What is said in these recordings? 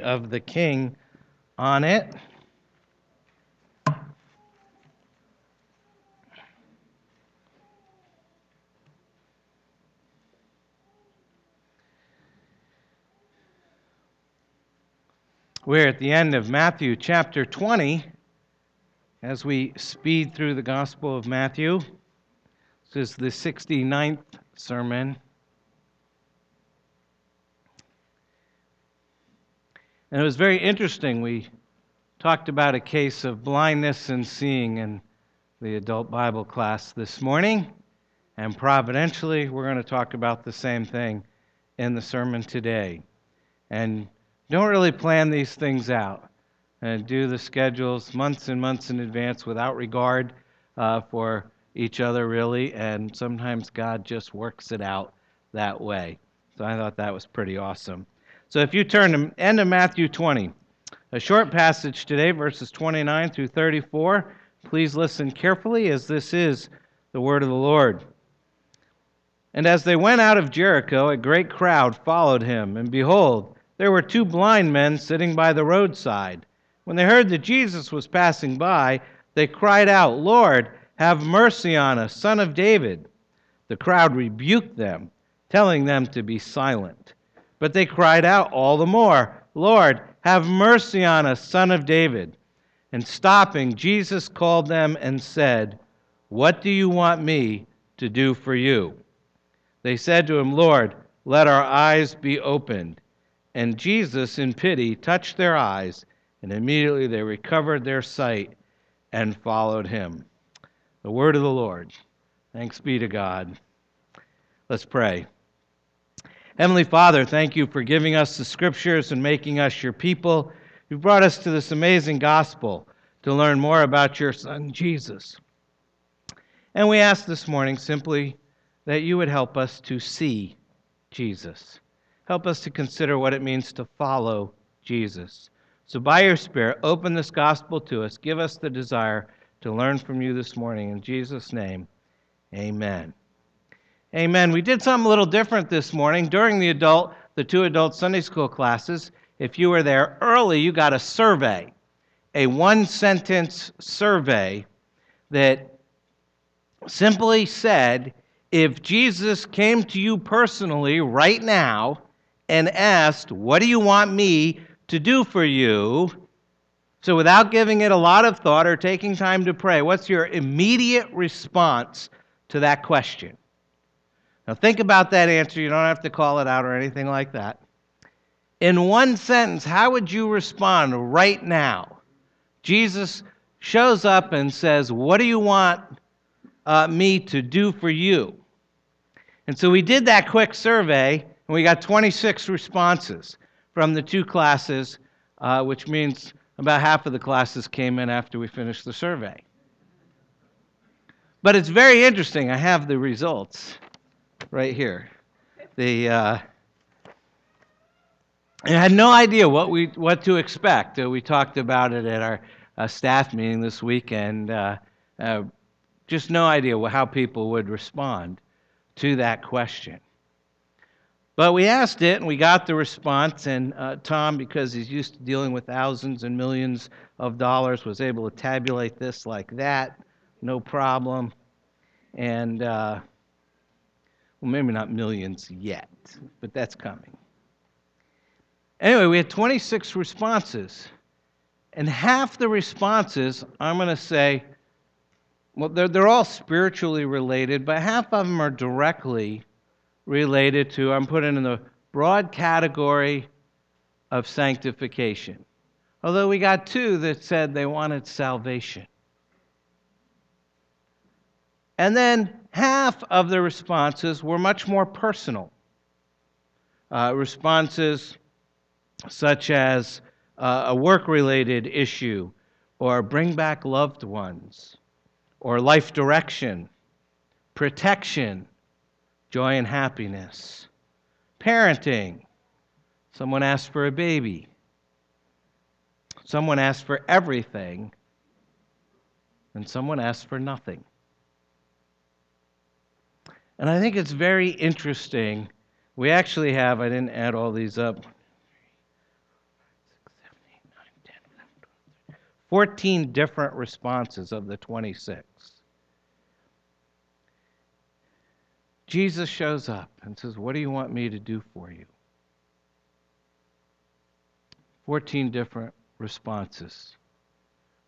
of the king on it. We're at the end of Matthew chapter 20 as we speed through the Gospel of Matthew. This is the 69th sermon. And it was very interesting. We talked about a case of blindness and seeing in the adult Bible class this morning. And providentially, we're going to talk about the same thing in the sermon today. And don't really plan these things out and do the schedules months and months in advance without regard uh, for each other, really. And sometimes God just works it out that way. So I thought that was pretty awesome. So if you turn to end of Matthew 20, a short passage today, verses 29 through 34. Please listen carefully as this is the word of the Lord. And as they went out of Jericho, a great crowd followed him. And behold, there were two blind men sitting by the roadside. When they heard that Jesus was passing by, they cried out, Lord, have mercy on us, son of David. The crowd rebuked them, telling them to be silent. But they cried out all the more, Lord, have mercy on us, son of David. And stopping, Jesus called them and said, What do you want me to do for you? They said to him, Lord, let our eyes be opened. And Jesus, in pity, touched their eyes, and immediately they recovered their sight and followed him. The word of the Lord. Thanks be to God. Let's pray. Heavenly Father, thank you for giving us the scriptures and making us your people. You brought us to this amazing gospel to learn more about your Son, Jesus. And we ask this morning simply that you would help us to see Jesus. Help us to consider what it means to follow Jesus. So, by your Spirit, open this gospel to us. Give us the desire to learn from you this morning. In Jesus' name, amen. Amen. We did something a little different this morning. During the adult, the two adult Sunday school classes, if you were there early, you got a survey, a one sentence survey that simply said if Jesus came to you personally right now and asked, What do you want me to do for you? So, without giving it a lot of thought or taking time to pray, what's your immediate response to that question? Now, think about that answer. You don't have to call it out or anything like that. In one sentence, how would you respond right now? Jesus shows up and says, What do you want uh, me to do for you? And so we did that quick survey, and we got 26 responses from the two classes, uh, which means about half of the classes came in after we finished the survey. But it's very interesting. I have the results right here. The uh, I had no idea what we what to expect. Uh, we talked about it at our uh, staff meeting this weekend. Uh, uh, just no idea how people would respond to that question. But we asked it and we got the response, and uh, Tom, because he's used to dealing with thousands and millions of dollars, was able to tabulate this like that, no problem. And well, maybe not millions yet, but that's coming. Anyway, we had 26 responses. And half the responses, I'm going to say, well, they're, they're all spiritually related, but half of them are directly related to, I'm putting in the broad category of sanctification. Although we got two that said they wanted salvation. And then half of the responses were much more personal. Uh, responses such as uh, a work related issue, or bring back loved ones, or life direction, protection, joy and happiness, parenting. Someone asked for a baby. Someone asked for everything, and someone asked for nothing. And I think it's very interesting. We actually have, I didn't add all these up, 14 different responses of the 26. Jesus shows up and says, What do you want me to do for you? 14 different responses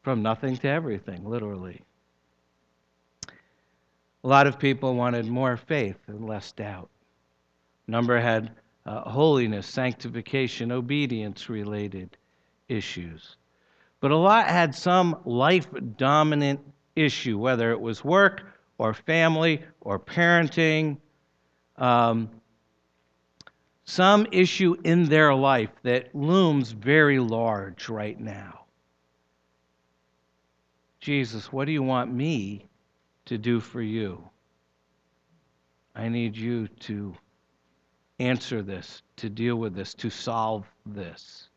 from nothing to everything, literally. A lot of people wanted more faith and less doubt. A number had uh, holiness, sanctification, obedience related issues. But a lot had some life dominant issue, whether it was work or family or parenting, um, some issue in their life that looms very large right now. Jesus, what do you want me to do for you? I need you to answer this, to deal with this, to solve this.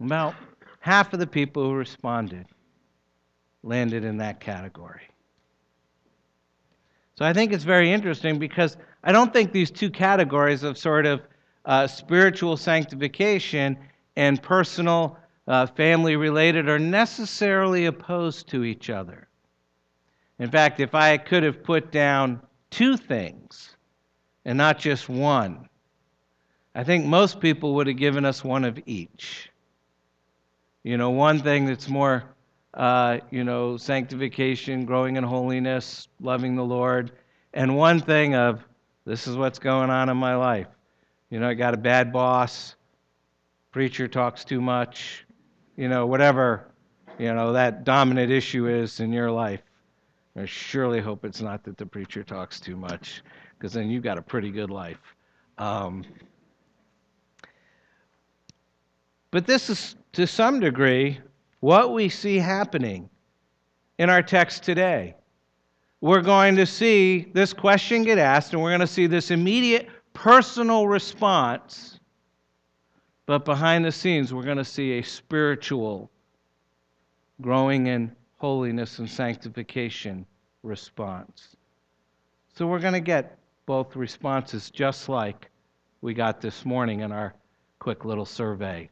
About half of the people who responded landed in that category. So I think it's very interesting because I don't think these two categories of sort of uh, spiritual sanctification and personal uh, family related are necessarily opposed to each other. In fact, if I could have put down two things and not just one, I think most people would have given us one of each. You know, one thing that's more uh, you know, sanctification, growing in holiness, loving the Lord, and one thing of this is what's going on in my life. You know, I got a bad boss, preacher talks too much, you know, whatever, you know, that dominant issue is in your life. I surely hope it's not that the preacher talks too much, because then you've got a pretty good life. Um, but this is, to some degree, what we see happening in our text today. We're going to see this question get asked, and we're going to see this immediate personal response. But behind the scenes, we're going to see a spiritual, growing in holiness and sanctification response. So we're going to get both responses just like we got this morning in our quick little survey.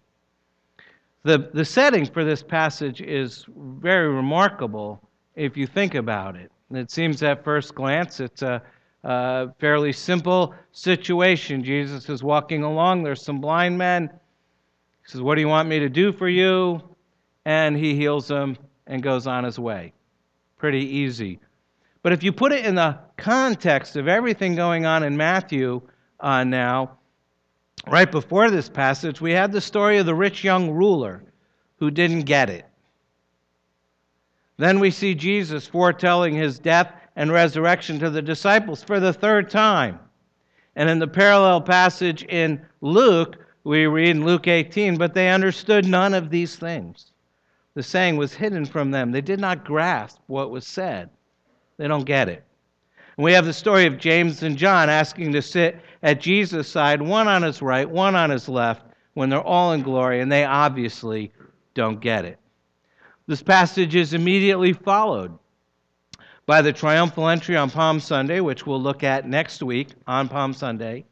The, the setting for this passage is very remarkable if you think about it. It seems at first glance it's a, a fairly simple situation. Jesus is walking along, there's some blind men. He says, What do you want me to do for you? And he heals them and goes on his way. Pretty easy. But if you put it in the context of everything going on in Matthew uh, now, right before this passage, we had the story of the rich young ruler who didn't get it. Then we see Jesus foretelling his death and resurrection to the disciples for the third time. And in the parallel passage in Luke, we read in Luke 18, but they understood none of these things. The saying was hidden from them. They did not grasp what was said. They don't get it. And we have the story of James and John asking to sit at Jesus' side, one on his right, one on his left, when they're all in glory, and they obviously don't get it. This passage is immediately followed by the triumphal entry on Palm Sunday, which we'll look at next week on Palm Sunday.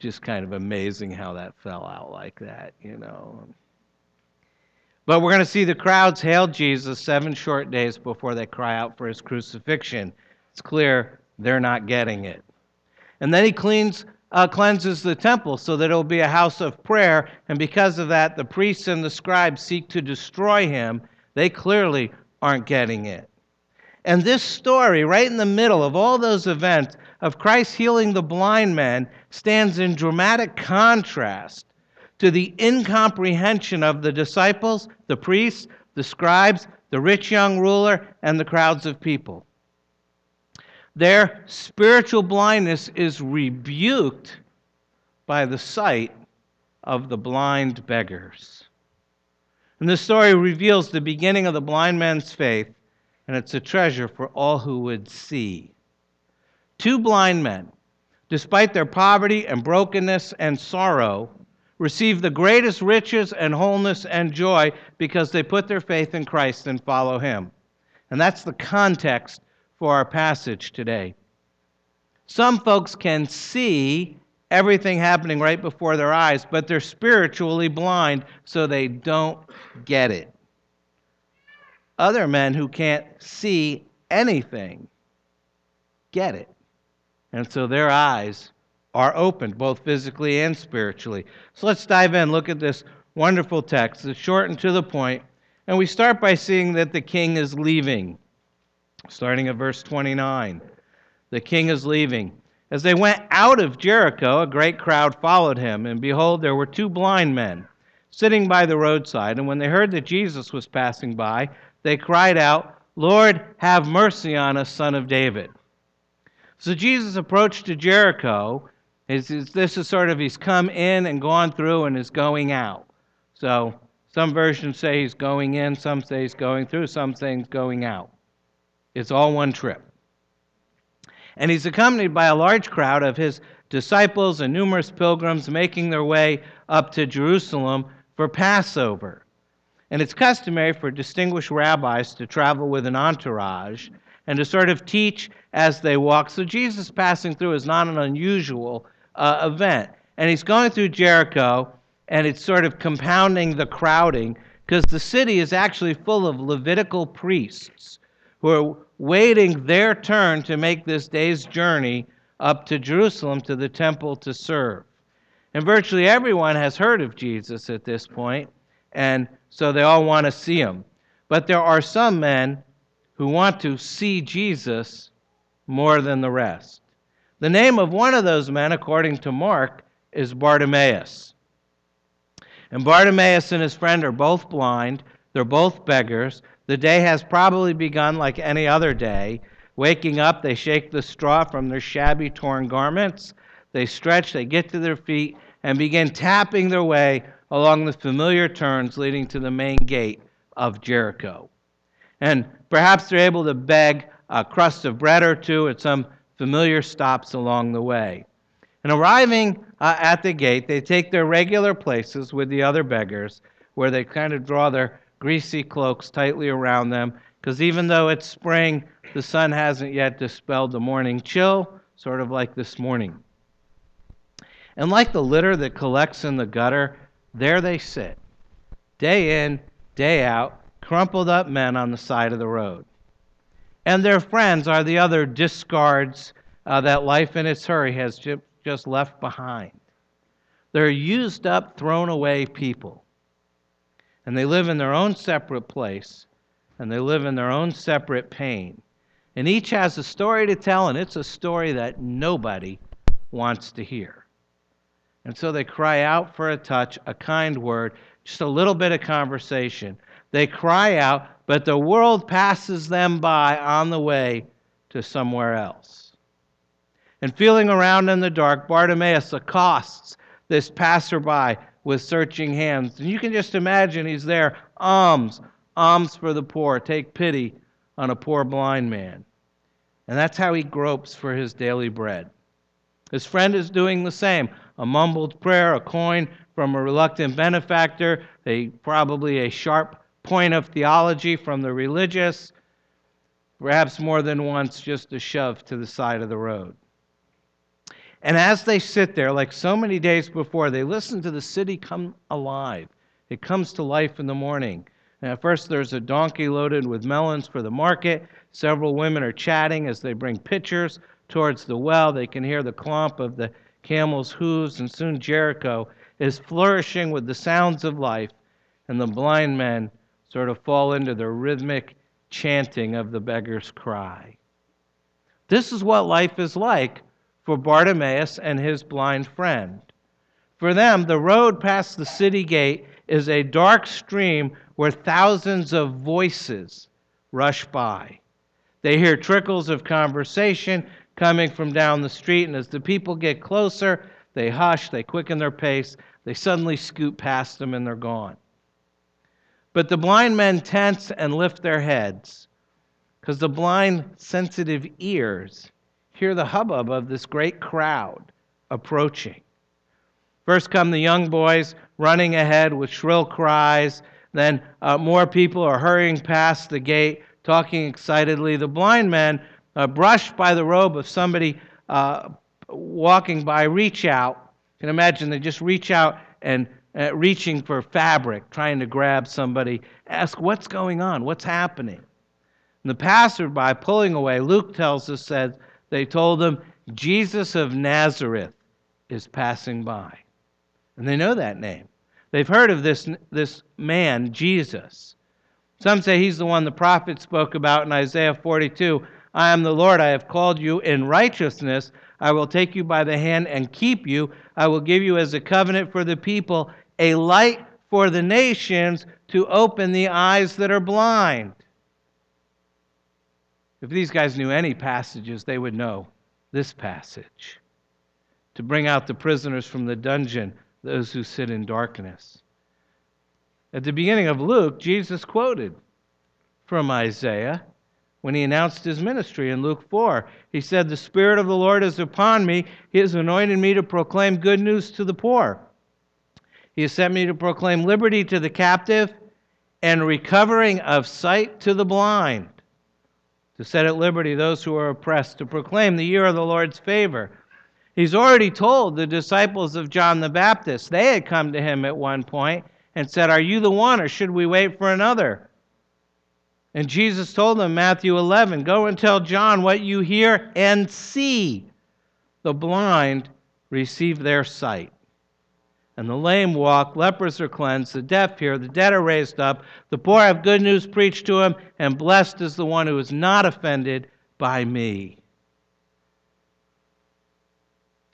Just kind of amazing how that fell out like that, you know. But we're going to see the crowds hail Jesus seven short days before they cry out for his crucifixion. It's clear they're not getting it. And then he cleans, uh, cleanses the temple so that it will be a house of prayer. And because of that, the priests and the scribes seek to destroy him. They clearly aren't getting it. And this story, right in the middle of all those events of Christ healing the blind man, stands in dramatic contrast to the incomprehension of the disciples, the priests, the scribes, the rich young ruler, and the crowds of people. Their spiritual blindness is rebuked by the sight of the blind beggars. And the story reveals the beginning of the blind man's faith, and it's a treasure for all who would see. Two blind men, despite their poverty and brokenness and sorrow, receive the greatest riches and wholeness and joy because they put their faith in Christ and follow Him. And that's the context for our passage today. Some folks can see everything happening right before their eyes, but they're spiritually blind, so they don't get it. Other men who can't see anything get it. And so their eyes are opened, both physically and spiritually. So let's dive in, look at this wonderful text. It's short and to the point. And we start by seeing that the king is leaving, starting at verse 29. The king is leaving. As they went out of Jericho, a great crowd followed him, and behold, there were two blind men sitting by the roadside. And when they heard that Jesus was passing by, they cried out, Lord, have mercy on us, son of David. So Jesus approached to Jericho. This is sort of he's come in and gone through and is going out. So some versions say he's going in, some say he's going through, some say he's going out. It's all one trip. And he's accompanied by a large crowd of his disciples and numerous pilgrims making their way up to Jerusalem for Passover. And it's customary for distinguished rabbis to travel with an entourage and to sort of teach as they walk. So Jesus passing through is not an unusual uh, event. And he's going through Jericho, and it's sort of compounding the crowding because the city is actually full of Levitical priests who are waiting their turn to make this day's journey up to Jerusalem to the temple to serve. And virtually everyone has heard of Jesus at this point, and so they all want to see him. But there are some men who want to see Jesus more than the rest. The name of one of those men, according to Mark, is Bartimaeus. And Bartimaeus and his friend are both blind. They're both beggars. The day has probably begun like any other day. Waking up, they shake the straw from their shabby, torn garments. They stretch, they get to their feet, and begin tapping their way along the familiar turns leading to the main gate of Jericho. And perhaps they're able to beg a crust of bread or two at some familiar stops along the way. And arriving uh, at the gate, they take their regular places with the other beggars, where they kind of draw their greasy cloaks tightly around them, because even though it's spring, the sun hasn't yet dispelled the morning chill, sort of like this morning. And like the litter that collects in the gutter, there they sit, day in, day out, crumpled up men on the side of the road. And their friends are the other discards uh, that life in its hurry has just left behind. They're used up, thrown away people. And they live in their own separate place, and they live in their own separate pain. And each has a story to tell, and it's a story that nobody wants to hear. And so they cry out for a touch, a kind word, just a little bit of conversation. They cry out, but the world passes them by on the way to somewhere else. And feeling around in the dark, Bartimaeus accosts this passerby with searching hands. And you can just imagine he's there alms, alms for the poor. Take pity on a poor blind man. And that's how he gropes for his daily bread. His friend is doing the same a mumbled prayer, a coin from a reluctant benefactor, a, probably a sharp point of theology from the religious, perhaps more than once just a shove to the side of the road. And as they sit there, like so many days before, they listen to the city come alive. It comes to life in the morning. At first, there's a donkey loaded with melons for the market. Several women are chatting as they bring pitchers towards the well. They can hear the clomp of the camel's hooves, and soon Jericho is flourishing with the sounds of life, and the blind men sort of fall into the rhythmic chanting of the beggar's cry. This is what life is like for Bartimaeus and his blind friend. For them, the road past the city gate is a dark stream where thousands of voices rush by. They hear trickles of conversation coming from down the street, and as the people get closer, they hush, they quicken their pace, they suddenly scoot past them, and they're gone. But the blind men tense and lift their heads because the blind, sensitive ears hear the hubbub of this great crowd approaching. First come the young boys running ahead with shrill cries. Then uh, more people are hurrying past the gate, talking excitedly. The blind men, uh, brushed by the robe of somebody uh, walking by, reach out You can imagine they just reach out and uh, reaching for fabric, trying to grab somebody, ask, What's going on? What's happening? And the passerby pulling away, Luke tells us, said they told him, Jesus of Nazareth is passing by. And they know that name. They've heard of this, this man, Jesus. Some say he's the one the prophet spoke about in Isaiah 42. I am the Lord, I have called you in righteousness. I will take you by the hand and keep you. I will give you as a covenant for the people, a light for the nations to open the eyes that are blind. If these guys knew any passages, they would know this passage to bring out the prisoners from the dungeon, those who sit in darkness. At the beginning of Luke, Jesus quoted from Isaiah when he announced his ministry in Luke 4. He said, The Spirit of the Lord is upon me. He has anointed me to proclaim good news to the poor. He has sent me to proclaim liberty to the captive and recovering of sight to the blind, to set at liberty those who are oppressed, to proclaim the year of the Lord's favor. He's already told the disciples of John the Baptist, they had come to him at one point and said, Are you the one, or should we wait for another? And Jesus told them, Matthew 11, Go and tell John what you hear and see. The blind receive their sight and the lame walk, lepers are cleansed, the deaf hear, the dead are raised up, the poor have good news preached to them, and blessed is the one who is not offended by me.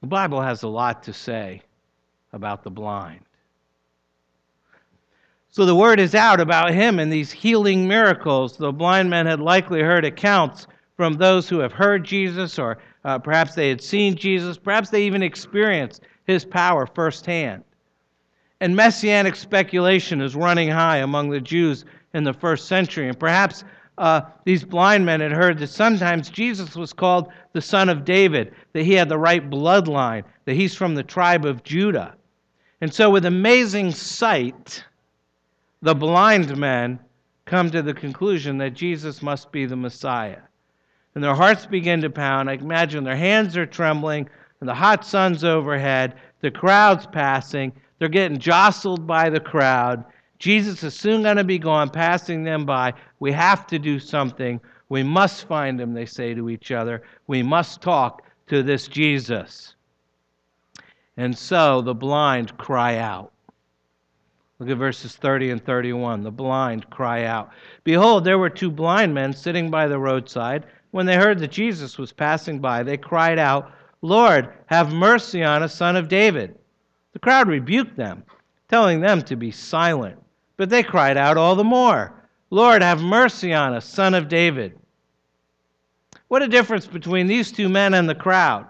The Bible has a lot to say about the blind. So the word is out about him and these healing miracles. The blind men had likely heard accounts from those who have heard Jesus, or uh, perhaps they had seen Jesus, perhaps they even experienced his power firsthand. And messianic speculation is running high among the Jews in the first century. And perhaps uh, these blind men had heard that sometimes Jesus was called the son of David, that he had the right bloodline, that he's from the tribe of Judah. And so, with amazing sight, the blind men come to the conclusion that Jesus must be the Messiah. And their hearts begin to pound. I imagine their hands are trembling, and the hot sun's overhead, the crowd's passing, they're getting jostled by the crowd. Jesus is soon going to be gone, passing them by. We have to do something. We must find him, they say to each other. We must talk to this Jesus. And so the blind cry out. Look at verses 30 and 31. The blind cry out. Behold, there were two blind men sitting by the roadside. When they heard that Jesus was passing by, they cried out, Lord, have mercy on us, son of David. The crowd rebuked them, telling them to be silent. But they cried out all the more, Lord, have mercy on us, son of David. What a difference between these two men and the crowd.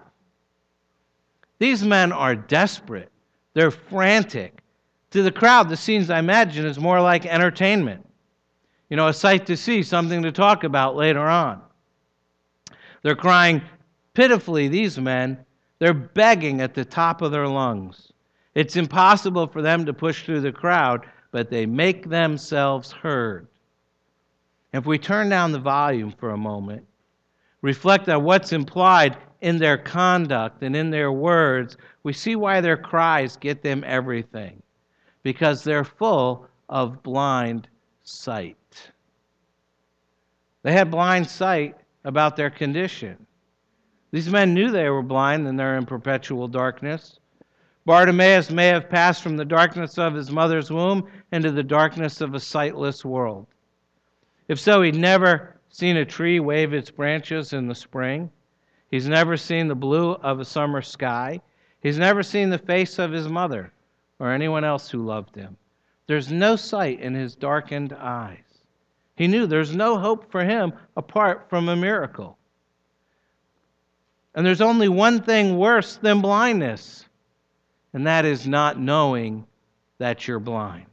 These men are desperate, they're frantic. To the crowd, the scenes I imagine is more like entertainment. You know, a sight to see, something to talk about later on. They're crying pitifully, these men. They're begging at the top of their lungs. It's impossible for them to push through the crowd, but they make themselves heard. If we turn down the volume for a moment, reflect on what's implied in their conduct and in their words, we see why their cries get them everything. Because they're full of blind sight. They had blind sight about their condition. These men knew they were blind and they're in perpetual darkness. Bartimaeus may have passed from the darkness of his mother's womb into the darkness of a sightless world. If so, he'd never seen a tree wave its branches in the spring. He's never seen the blue of a summer sky. He's never seen the face of his mother or anyone else who loved him. There's no sight in his darkened eyes. He knew there's no hope for him apart from a miracle. And there's only one thing worse than blindness and that is not knowing that you're blind.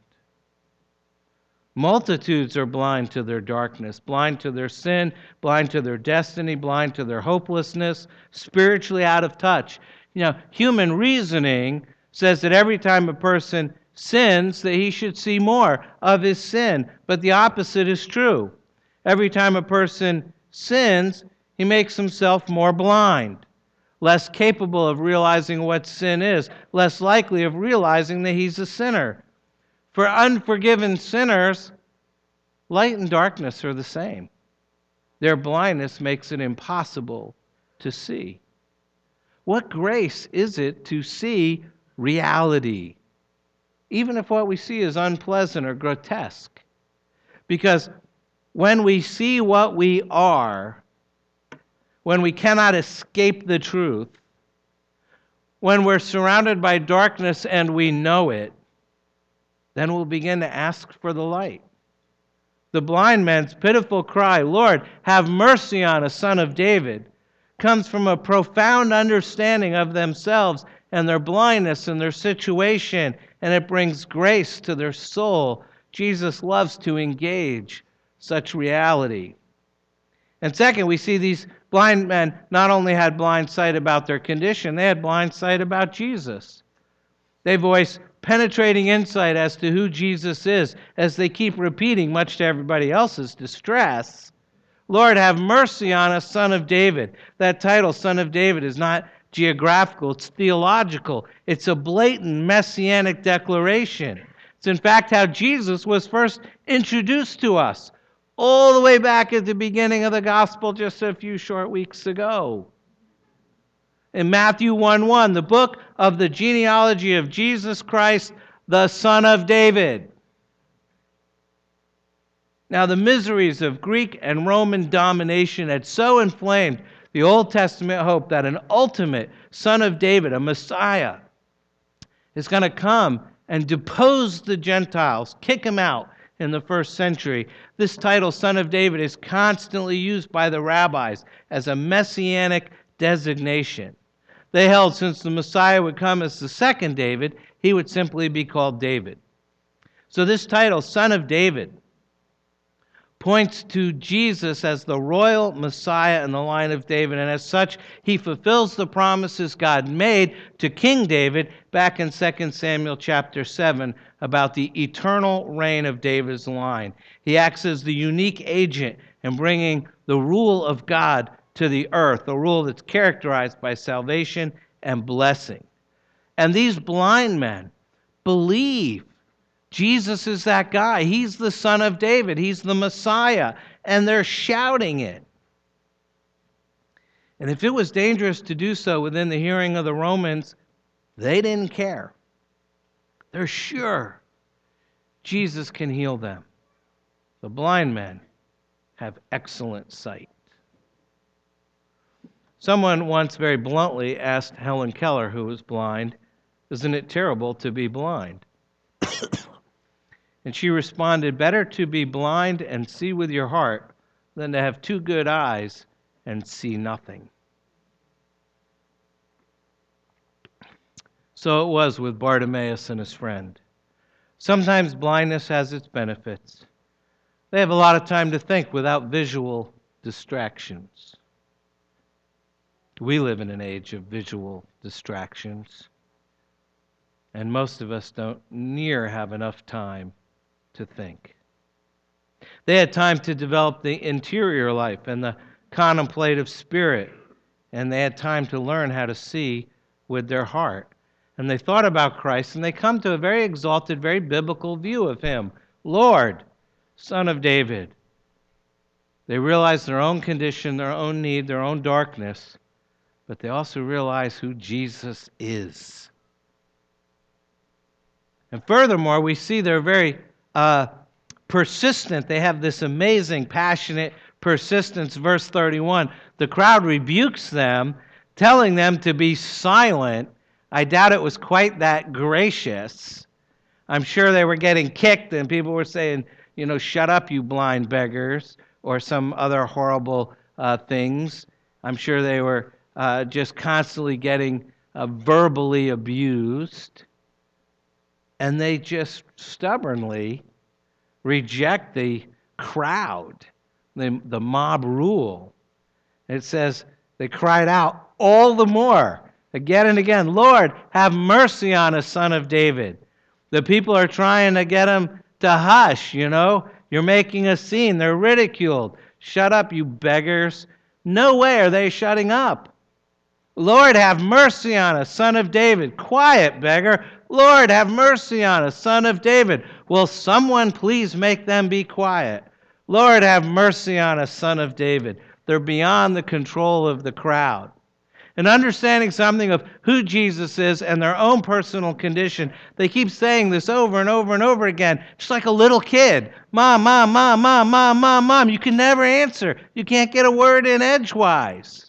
Multitudes are blind to their darkness, blind to their sin, blind to their destiny, blind to their hopelessness, spiritually out of touch. You know, human reasoning says that every time a person sins that he should see more of his sin, but the opposite is true. Every time a person sins, he makes himself more blind. Less capable of realizing what sin is, less likely of realizing that he's a sinner. For unforgiven sinners, light and darkness are the same. Their blindness makes it impossible to see. What grace is it to see reality, even if what we see is unpleasant or grotesque? Because when we see what we are, when we cannot escape the truth, when we're surrounded by darkness and we know it, then we'll begin to ask for the light. The blind man's pitiful cry, Lord, have mercy on us, son of David, comes from a profound understanding of themselves and their blindness and their situation, and it brings grace to their soul. Jesus loves to engage such reality. And second, we see these blind men not only had blind sight about their condition, they had blind sight about Jesus. They voice penetrating insight as to who Jesus is as they keep repeating, much to everybody else's distress, Lord, have mercy on us, Son of David. That title, Son of David, is not geographical, it's theological. It's a blatant messianic declaration. It's in fact how Jesus was first introduced to us, all the way back at the beginning of the gospel just a few short weeks ago. In Matthew 1 1, the book of the genealogy of Jesus Christ, the Son of David. Now, the miseries of Greek and Roman domination had so inflamed the Old Testament hope that an ultimate son of David, a Messiah, is going to come and depose the Gentiles, kick them out in the first century. This title, Son of David, is constantly used by the rabbis as a messianic designation. They held since the Messiah would come as the second David, he would simply be called David. So, this title, Son of David, points to Jesus as the royal Messiah in the line of David, and as such, he fulfills the promises God made to King David back in 2 Samuel chapter 7 about the eternal reign of David's line. He acts as the unique agent in bringing the rule of God to the earth, a rule that's characterized by salvation and blessing. And these blind men believe Jesus is that guy. He's the son of David, he's the Messiah, and they're shouting it. And if it was dangerous to do so within the hearing of the Romans, they didn't care. They're sure Jesus can heal them. The blind men have excellent sight. Someone once very bluntly asked Helen Keller, who was blind, Isn't it terrible to be blind? And she responded, Better to be blind and see with your heart than to have two good eyes and see nothing. So it was with Bartimaeus and his friend. Sometimes blindness has its benefits. They have a lot of time to think without visual distractions. We live in an age of visual distractions, and most of us don't near have enough time to think. They had time to develop the interior life and the contemplative spirit, and they had time to learn how to see with their heart. And they thought about Christ, and they come to a very exalted, very biblical view of Him Lord, Son of David. They realize their own condition, their own need, their own darkness, but they also realize who Jesus is. And furthermore, we see they're very uh, persistent. They have this amazing, passionate persistence. Verse 31 the crowd rebukes them, telling them to be silent. I doubt it was quite that gracious. I'm sure they were getting kicked, and people were saying, you know, shut up, you blind beggars, or some other horrible uh, things. I'm sure they were uh, just constantly getting uh, verbally abused and they just stubbornly reject the crowd, the, the mob rule. It says they cried out all the more, again and again, Lord, have mercy on us, son of David. The people are trying to get him to hush, you know. You're making a scene. They're ridiculed. Shut up, you beggars. No way are they shutting up. Lord, have mercy on us, son of David. Quiet, beggar. Lord, have mercy on us, son of David. Will someone please make them be quiet? Lord, have mercy on us, son of David. They're beyond the control of the crowd. And understanding something of who Jesus is and their own personal condition, they keep saying this over and over and over again, just like a little kid. Mom, mom, mom, mom, mom, mom, mom. You can never answer. You can't get a word in edgewise.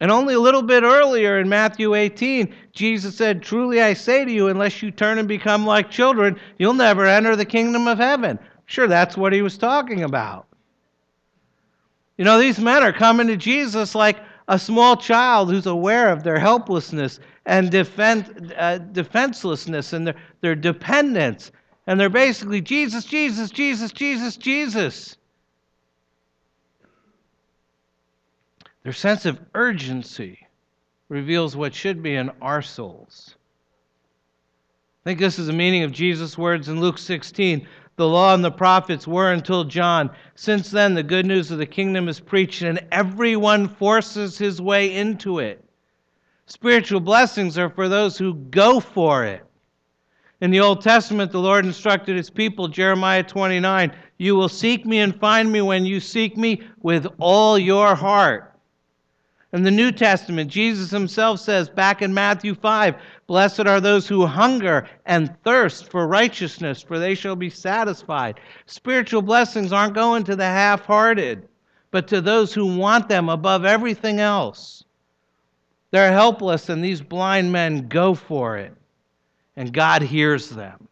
And only a little bit earlier in Matthew 18, Jesus said, Truly I say to you, unless you turn and become like children, you'll never enter the kingdom of heaven. Sure, that's what he was talking about. You know, these men are coming to Jesus like a small child who's aware of their helplessness and uh, defenselessness and their, their dependence. And they're basically, Jesus, Jesus, Jesus, Jesus, Jesus. Their sense of urgency reveals what should be in our souls. I think this is the meaning of Jesus' words in Luke 16. The law and the prophets were until John. Since then, the good news of the kingdom is preached, and everyone forces his way into it. Spiritual blessings are for those who go for it. In the Old Testament, the Lord instructed his people, Jeremiah 29, You will seek me and find me when you seek me with all your heart. In the New Testament, Jesus himself says back in Matthew 5 Blessed are those who hunger and thirst for righteousness, for they shall be satisfied. Spiritual blessings aren't going to the half hearted, but to those who want them above everything else. They're helpless, and these blind men go for it, and God hears them.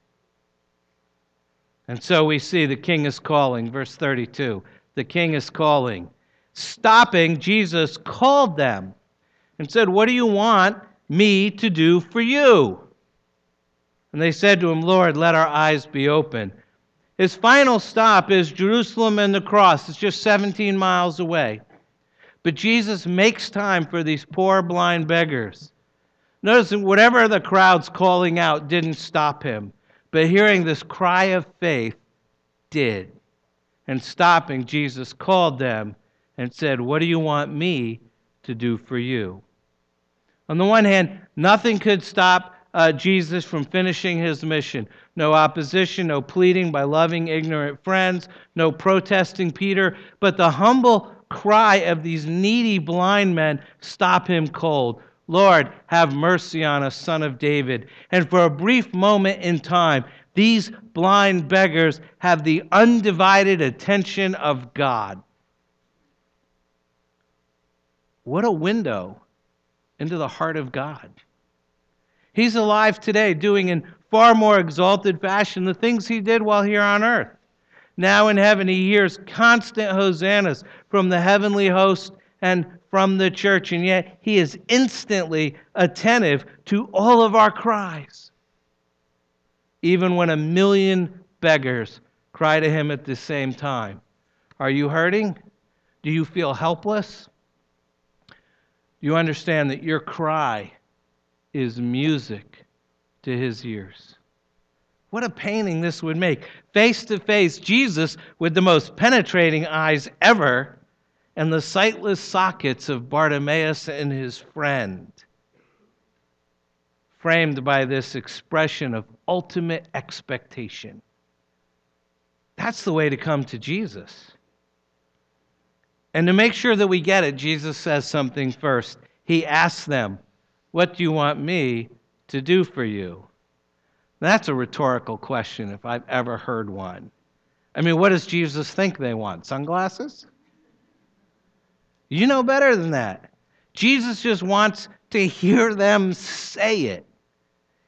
And so we see the king is calling, verse 32. The king is calling stopping, Jesus called them and said, What do you want me to do for you? And they said to him, Lord, let our eyes be open. His final stop is Jerusalem and the cross. It's just 17 miles away. But Jesus makes time for these poor blind beggars. Notice that whatever the crowd's calling out didn't stop him, but hearing this cry of faith did. And stopping, Jesus called them and said, What do you want me to do for you? On the one hand, nothing could stop uh, Jesus from finishing his mission. No opposition, no pleading by loving, ignorant friends, no protesting Peter, but the humble cry of these needy blind men stop him cold. Lord, have mercy on us, son of David. And for a brief moment in time, these blind beggars have the undivided attention of God. What a window into the heart of God. He's alive today, doing in far more exalted fashion the things he did while here on earth. Now in heaven, he hears constant hosannas from the heavenly host and from the church, and yet he is instantly attentive to all of our cries. Even when a million beggars cry to him at the same time. Are you hurting? Do you feel helpless? You understand that your cry is music to his ears. What a painting this would make. Face to face, Jesus with the most penetrating eyes ever, and the sightless sockets of Bartimaeus and his friend, framed by this expression of ultimate expectation. That's the way to come to Jesus. And to make sure that we get it, Jesus says something first. He asks them, What do you want me to do for you? That's a rhetorical question if I've ever heard one. I mean, what does Jesus think they want? Sunglasses? You know better than that. Jesus just wants to hear them say it.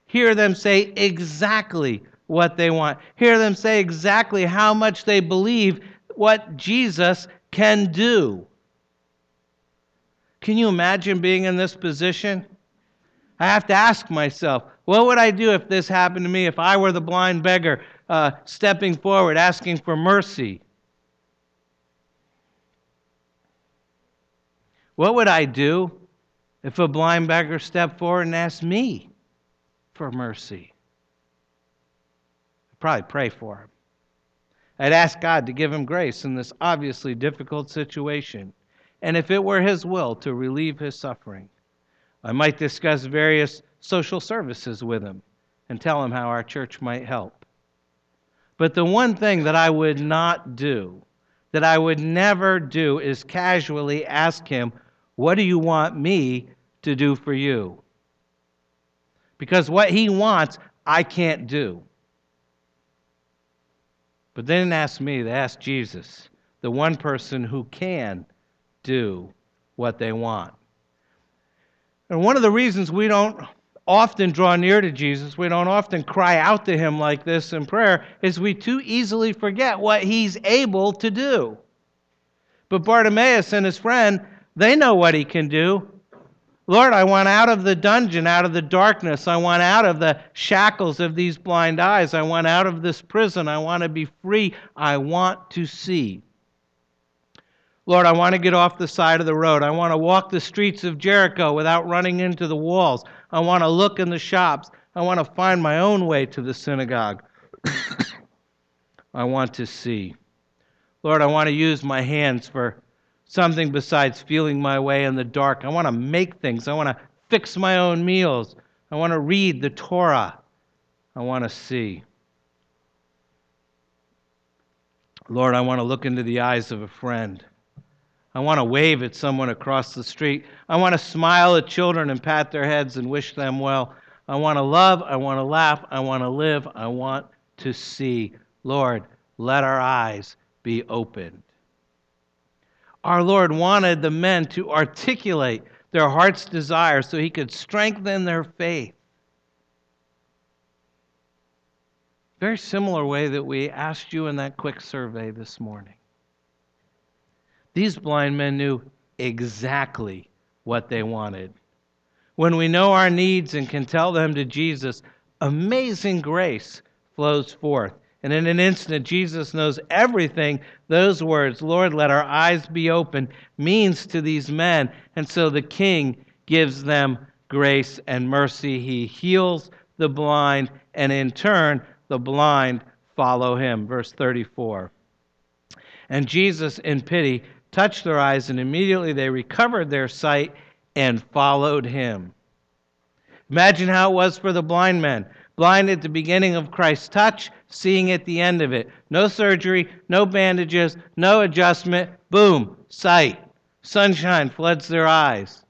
Hear them say exactly what they want. Hear them say exactly how much they believe what Jesus can do. Can you imagine being in this position? I have to ask myself, what would I do if this happened to me, if I were the blind beggar uh, stepping forward, asking for mercy? What would I do if a blind beggar stepped forward and asked me for mercy? I'd probably pray for him. I'd ask God to give him grace in this obviously difficult situation. and if it were his will, to relieve his suffering. I might discuss various social services with him and tell him how our church might help. But the one thing that I would not do, that I would never do, is casually ask him, What do you want me to do for you? Because what he wants, I can't do. But they didn't ask me, they asked Jesus, the one person who can do what they want. And one of the reasons we don't often draw near to Jesus, we don't often cry out to him like this in prayer, is we too easily forget what he's able to do. But Bartimaeus and his friend, they know what he can do. Lord, I want out of the dungeon, out of the darkness. I want out of the shackles of these blind eyes. I want out of this prison. I want to be free. I want to see. Lord, I want to get off the side of the road. I want to walk the streets of Jericho without running into the walls. I want to look in the shops. I want to find my own way to the synagogue. I want to see. Lord, I want to use my hands for something besides feeling my way in the dark. I want to make things. I want to fix my own meals. I want to read the Torah. I want to see. Lord, I want to look into the eyes of a friend. I want to wave at someone across the street. I want to smile at children and pat their heads and wish them well. I want to love. I want to laugh. I want to live. I want to see. Lord, let our eyes be opened. Our Lord wanted the men to articulate their heart's desire so he could strengthen their faith. Very similar way that we asked you in that quick survey this morning. These blind men knew exactly what they wanted. When we know our needs and can tell them to Jesus, amazing grace flows forth. And in an instant, Jesus knows everything those words, Lord, let our eyes be open, means to these men. And so the king gives them grace and mercy. He heals the blind, and in turn, the blind follow him. Verse 34. And Jesus, in pity, touched their eyes, and immediately they recovered their sight and followed him. Imagine how it was for the blind men. Blind at the beginning of Christ's touch, seeing at the end of it. No surgery, no bandages, no adjustment. Boom, sight. Sunshine floods their eyes.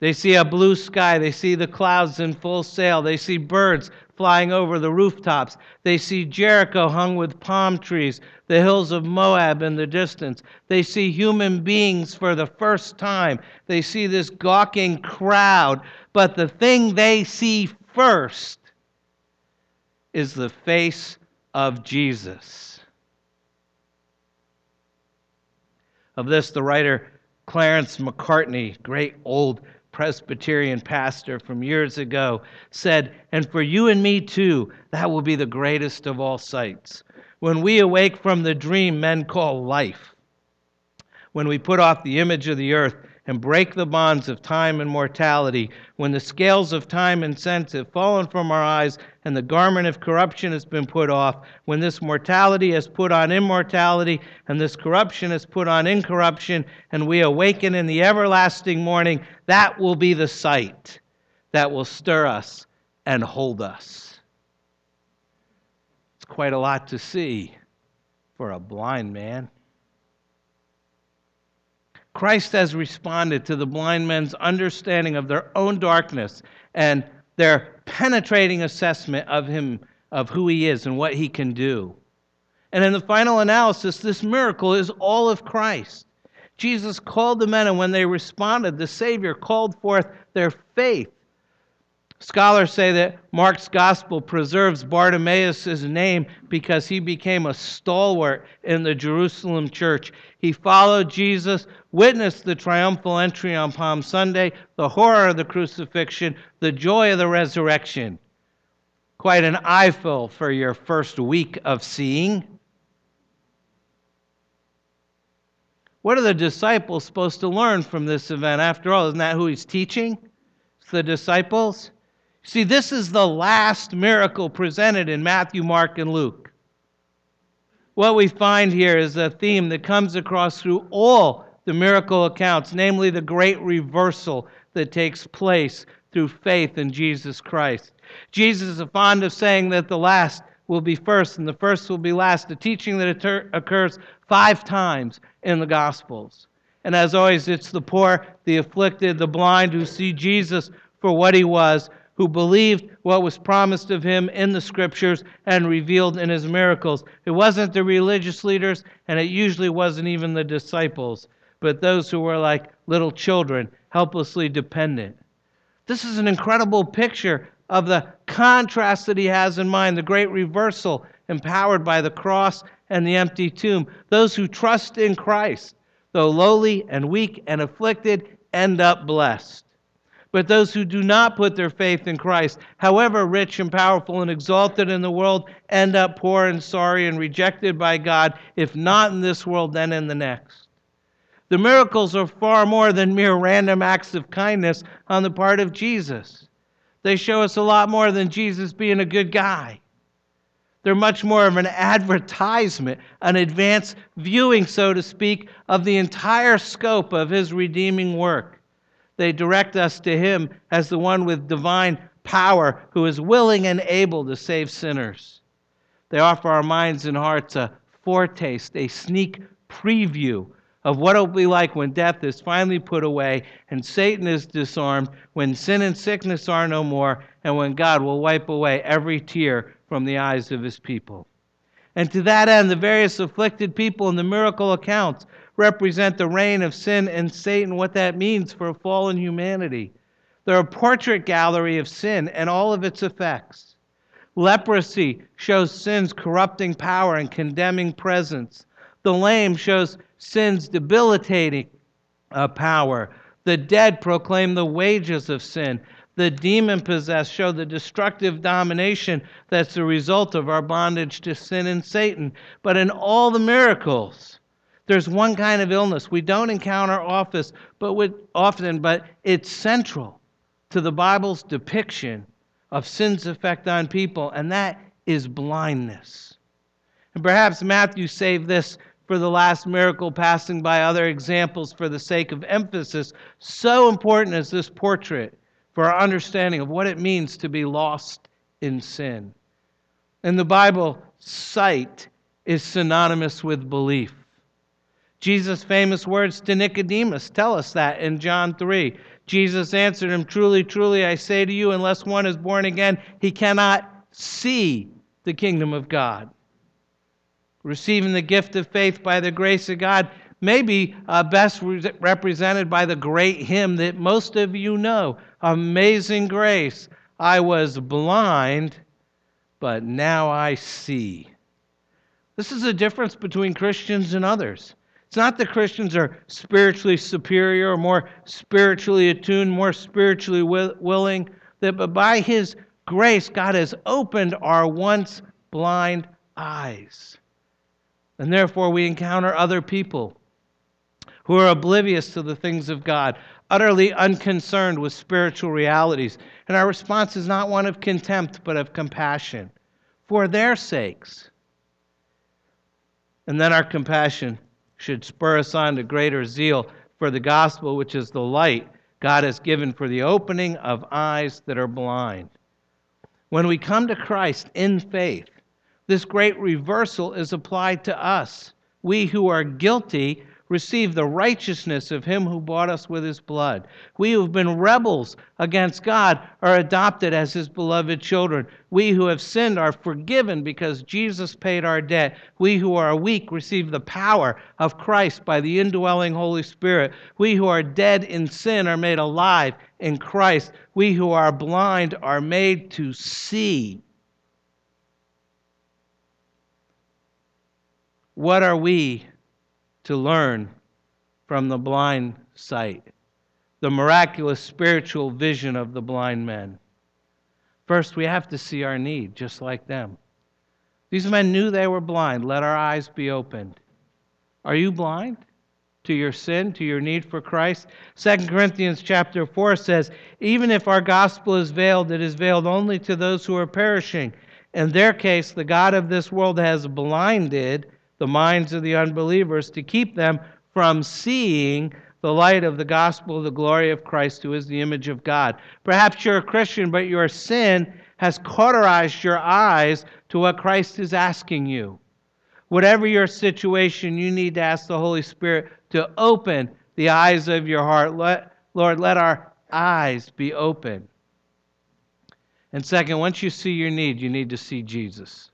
They see a blue sky. They see the clouds in full sail. They see birds flying over the rooftops. They see Jericho hung with palm trees, the hills of Moab in the distance. They see human beings for the first time. They see this gawking crowd. But the thing they see first is the face of Jesus. Of this, the writer Clarence Macartney, great old Presbyterian pastor from years ago, said, And for you and me too, that will be the greatest of all sights. When we awake from the dream men call life, when we put off the image of the earth and break the bonds of time and mortality, when the scales of time and sense have fallen from our eyes and the garment of corruption has been put off, when this mortality has put on immortality and this corruption has put on incorruption, and we awaken in the everlasting morning, that will be the sight that will stir us and hold us. It's quite a lot to see for a blind man. Christ has responded to the blind men's understanding of their own darkness and their penetrating assessment of him of who he is and what he can do. And in the final analysis, this miracle is all of Christ. Jesus called the men, and when they responded, the Savior called forth their faith. Scholars say that Mark's gospel preserves Bartimaeus' name because he became a stalwart in the Jerusalem church. He followed Jesus, witnessed the triumphal entry on Palm Sunday, the horror of the crucifixion, the joy of the resurrection. Quite an eyeful for your first week of seeing. What are the disciples supposed to learn from this event? After all, isn't that who he's teaching? It's the disciples. See, this is the last miracle presented in Matthew, Mark, and Luke. What we find here is a theme that comes across through all the miracle accounts, namely the great reversal that takes place through faith in Jesus Christ. Jesus is fond of saying that the last will be first and the first will be last, a teaching that occurs five times in the Gospels. And as always, it's the poor, the afflicted, the blind who see Jesus for what he was, who believed what was promised of him in the scriptures and revealed in his miracles. It wasn't the religious leaders, and it usually wasn't even the disciples, but those who were like little children, helplessly dependent. This is an incredible picture of the contrast that he has in mind, the great reversal empowered by the cross and the empty tomb. Those who trust in Christ, though lowly and weak and afflicted, end up blessed. But those who do not put their faith in Christ, however rich and powerful and exalted in the world, end up poor and sorry and rejected by God, if not in this world, then in the next. The miracles are far more than mere random acts of kindness on the part of Jesus. They show us a lot more than Jesus being a good guy. They're much more of an advertisement, an advanced viewing, so to speak, of the entire scope of his redeeming work. They direct us to him as the one with divine power who is willing and able to save sinners. They offer our minds and hearts a foretaste, a sneak preview of what it'll be like when death is finally put away and Satan is disarmed, when sin and sickness are no more, and when God will wipe away every tear from the eyes of his people. And to that end, the various afflicted people in the miracle accounts represent the reign of sin and Satan, what that means for a fallen humanity. They're a portrait gallery of sin and all of its effects. Leprosy shows sin's corrupting power and condemning presence. The lame shows sin's debilitating uh, power. The dead proclaim the wages of sin. The demon possessed show the destructive domination that's the result of our bondage to sin and Satan. But in all the miracles, there's one kind of illness we don't encounter office, but with, often, but it's central to the Bible's depiction of sin's effect on people, and that is blindness. And perhaps Matthew saved this for the last miracle, passing by other examples for the sake of emphasis. So important is this portrait for our understanding of what it means to be lost in sin. In the Bible, sight is synonymous with belief. Jesus' famous words to Nicodemus tell us that in John 3. Jesus answered him, Truly, truly, I say to you, unless one is born again, he cannot see the kingdom of God receiving the gift of faith by the grace of God may be uh, best re- represented by the great hymn that most of you know Amazing Grace. I was blind, but now I see. This is a difference between Christians and others. It's not that Christians are spiritually superior or more spiritually attuned, more spiritually wi- willing, that but by His grace, God has opened our once blind eyes. And therefore, we encounter other people who are oblivious to the things of God, utterly unconcerned with spiritual realities. And our response is not one of contempt, but of compassion for their sakes. And then our compassion should spur us on to greater zeal for the gospel, which is the light God has given for the opening of eyes that are blind. When we come to Christ in faith, this great reversal is applied to us. We who are guilty receive the righteousness of him who bought us with his blood. We who have been rebels against God are adopted as his beloved children. We who have sinned are forgiven because Jesus paid our debt. We who are weak receive the power of Christ by the indwelling Holy Spirit. We who are dead in sin are made alive in Christ. We who are blind are made to see. What are we to learn from the blind sight, the miraculous spiritual vision of the blind men? First, we have to see our need, just like them. These men knew they were blind. Let our eyes be opened. Are you blind to your sin, to your need for Christ? 2 Corinthians chapter 4 says, Even if our gospel is veiled, it is veiled only to those who are perishing. In their case, the God of this world has blinded the minds of the unbelievers to keep them from seeing the light of the gospel the glory of Christ, who is the image of God. Perhaps you're a Christian, but your sin has cauterized your eyes to what Christ is asking you. Whatever your situation, you need to ask the Holy Spirit to open the eyes of your heart. Let, Lord, let our eyes be open. And second, once you see your need, you need to see Jesus.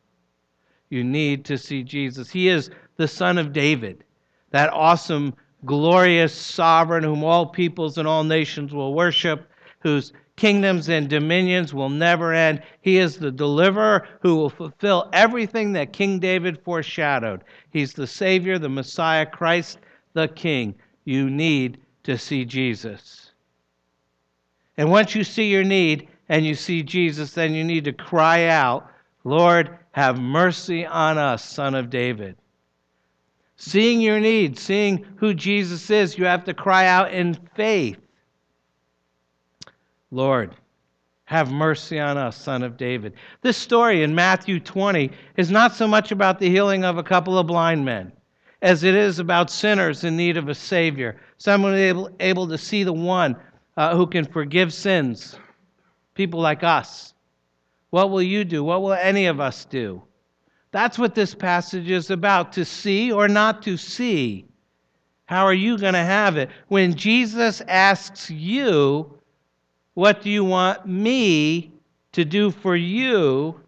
You need to see Jesus. He is the Son of David, that awesome, glorious sovereign whom all peoples and all nations will worship, whose kingdoms and dominions will never end. He is the deliverer who will fulfill everything that King David foreshadowed. He's the Savior, the Messiah, Christ, the King. You need to see Jesus. And once you see your need and you see Jesus, then you need to cry out, Lord, have mercy on us, Son of David. Seeing your need, seeing who Jesus is, you have to cry out in faith. Lord, have mercy on us, son of David. This story in Matthew 20 is not so much about the healing of a couple of blind men as it is about sinners in need of a Savior, someone able, able to see the one uh, who can forgive sins, people like us. What will you do? What will any of us do? That's what this passage is about to see or not to see. How are you going to have it? When Jesus asks you, what do you want me to do for you?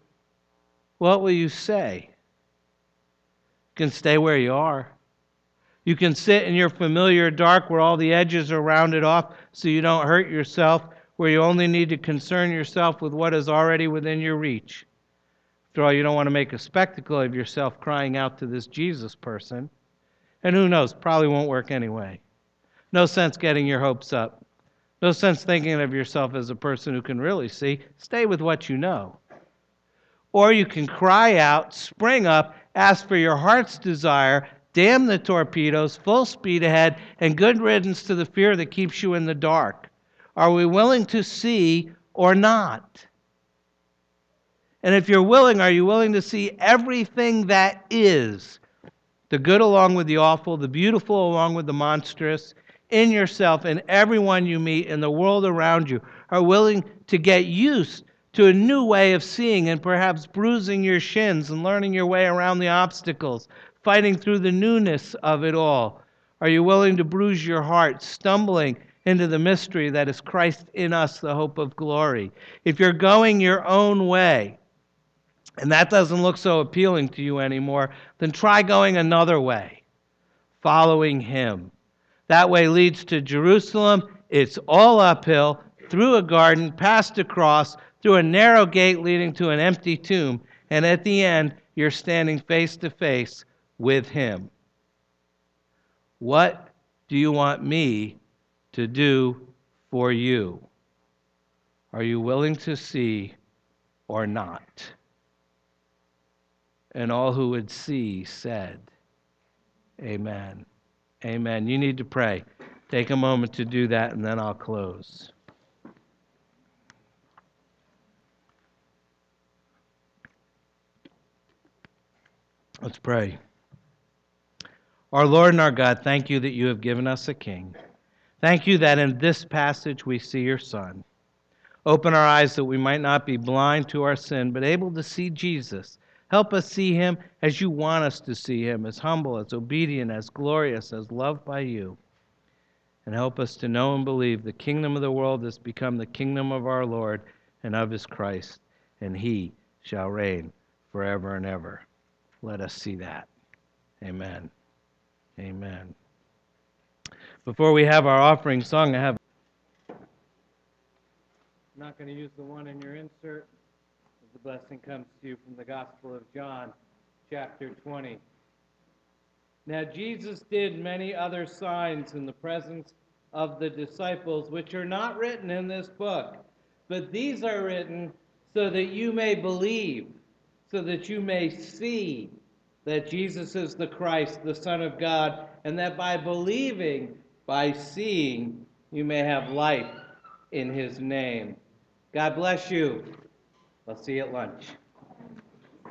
What will you say? You can stay where you are. You can sit in your familiar dark where all the edges are rounded off so you don't hurt yourself, where you only need to concern yourself with what is already within your reach. After all, you don't want to make a spectacle of yourself crying out to this Jesus person. And who knows, probably won't work anyway. No sense getting your hopes up. No sense thinking of yourself as a person who can really see. Stay with what you know. Or you can cry out, spring up, ask for your heart's desire, damn the torpedoes, full speed ahead, and good riddance to the fear that keeps you in the dark. Are we willing to see or not? And if you're willing, are you willing to see everything that is? The good along with the awful, the beautiful along with the monstrous, in yourself and everyone you meet in the world around you are willing to get used to a new way of seeing and perhaps bruising your shins and learning your way around the obstacles, fighting through the newness of it all? Are you willing to bruise your heart, stumbling into the mystery that is Christ in us, the hope of glory? If you're going your own way, and that doesn't look so appealing to you anymore, then try going another way, following Him. That way leads to Jerusalem. It's all uphill, through a garden, past a cross, through a narrow gate leading to an empty tomb, and at the end, you're standing face to face with Him. What do you want me to do for you? Are you willing to see or not? And all who would see said, Amen. Amen. You need to pray. Take a moment to do that, and then I'll close. Let's pray. Our Lord and our God, thank you that you have given us a king. Thank you that in this passage we see your Son. Open our eyes that we might not be blind to our sin, but able to see Jesus Help us see him as you want us to see him, as humble, as obedient, as glorious, as loved by you. And help us to know and believe the kingdom of the world has become the kingdom of our Lord and of his Christ, and he shall reign forever and ever. Let us see that. Amen. Amen. Before we have our offering song, I have. I'm not going to use the one in your insert. The blessing comes to you from the Gospel of John, chapter 20. Now, Jesus did many other signs in the presence of the disciples, which are not written in this book, but these are written so that you may believe, so that you may see that Jesus is the Christ, the Son of God, and that by believing, by seeing, you may have life in his name. God bless you. I'll see you at lunch.